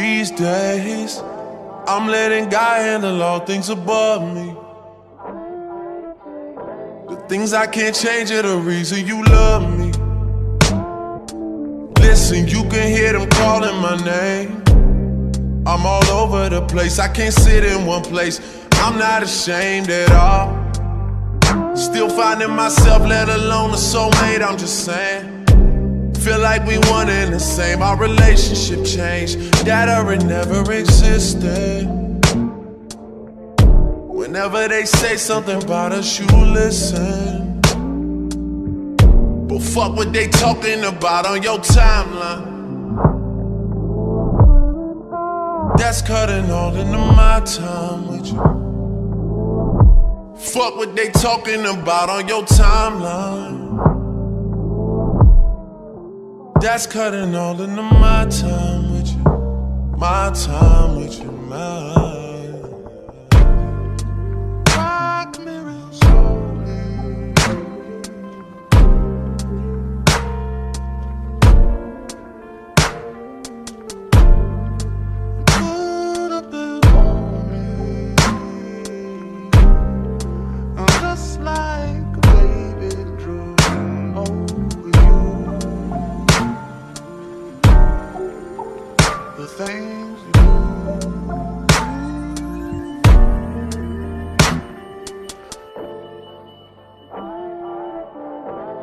These days, I'm letting God handle all things above me. The things I can't change are the reason you love me. Listen, you can hear them calling my name. I'm all over the place, I can't sit in one place. I'm not ashamed at all. Still finding myself, let alone a soulmate, I'm just saying. Feel like we one and the same, our relationship changed. That or it never existed. Whenever they say something about us, you listen. But fuck what they talking about on your timeline. That's cutting all into my time with you. Fuck what they talking about on your timeline. That's cutting all into my time with you. My time with you, my.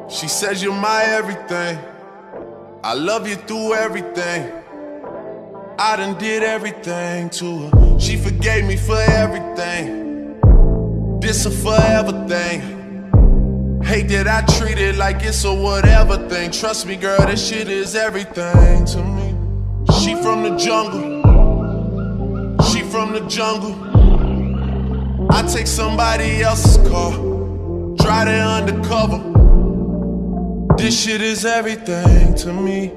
She says you're my everything. I love you through everything. I done did everything to her. She forgave me for everything. This a forever thing. Hate that I treat it like it's a whatever thing. Trust me, girl, this shit is everything to me. She from the jungle. From the jungle. I take somebody else's car. Drive it undercover. This shit is everything to me.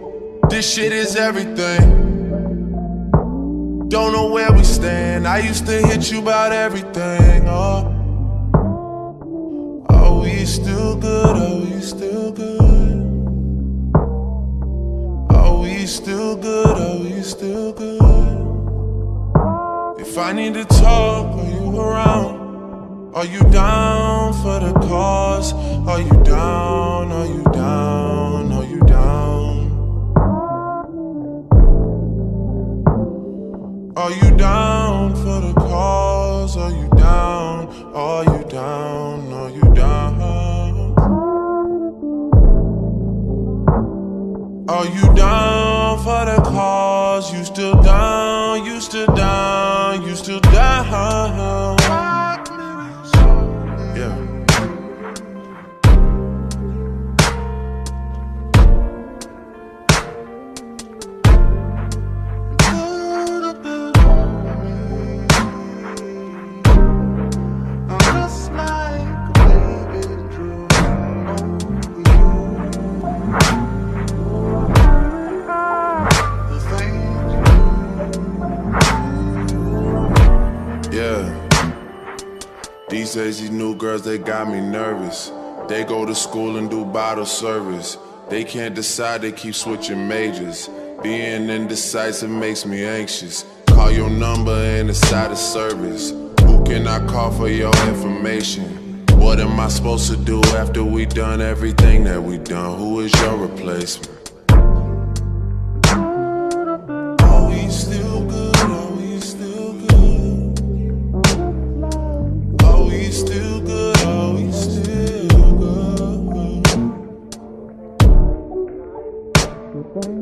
This shit is everything. Don't know where we stand. I used to hit you about everything. Oh. Are we still good? Are we still good? Are we still good? Are we still good? I need to talk, are you around? Are you down for the cause? Are you down? Are you down? Are you down? Are you down for the cause? Are you down? Are you down? Are you down? Are you down for the cause? You still down? You still down? You still down? These days, these new girls, they got me nervous. They go to school and do bottle service. They can't decide, they keep switching majors. Being indecisive makes me anxious. Call your number and it's out of service. Who can I call for your information? What am I supposed to do after we done everything that we done? Who is your replacement? down.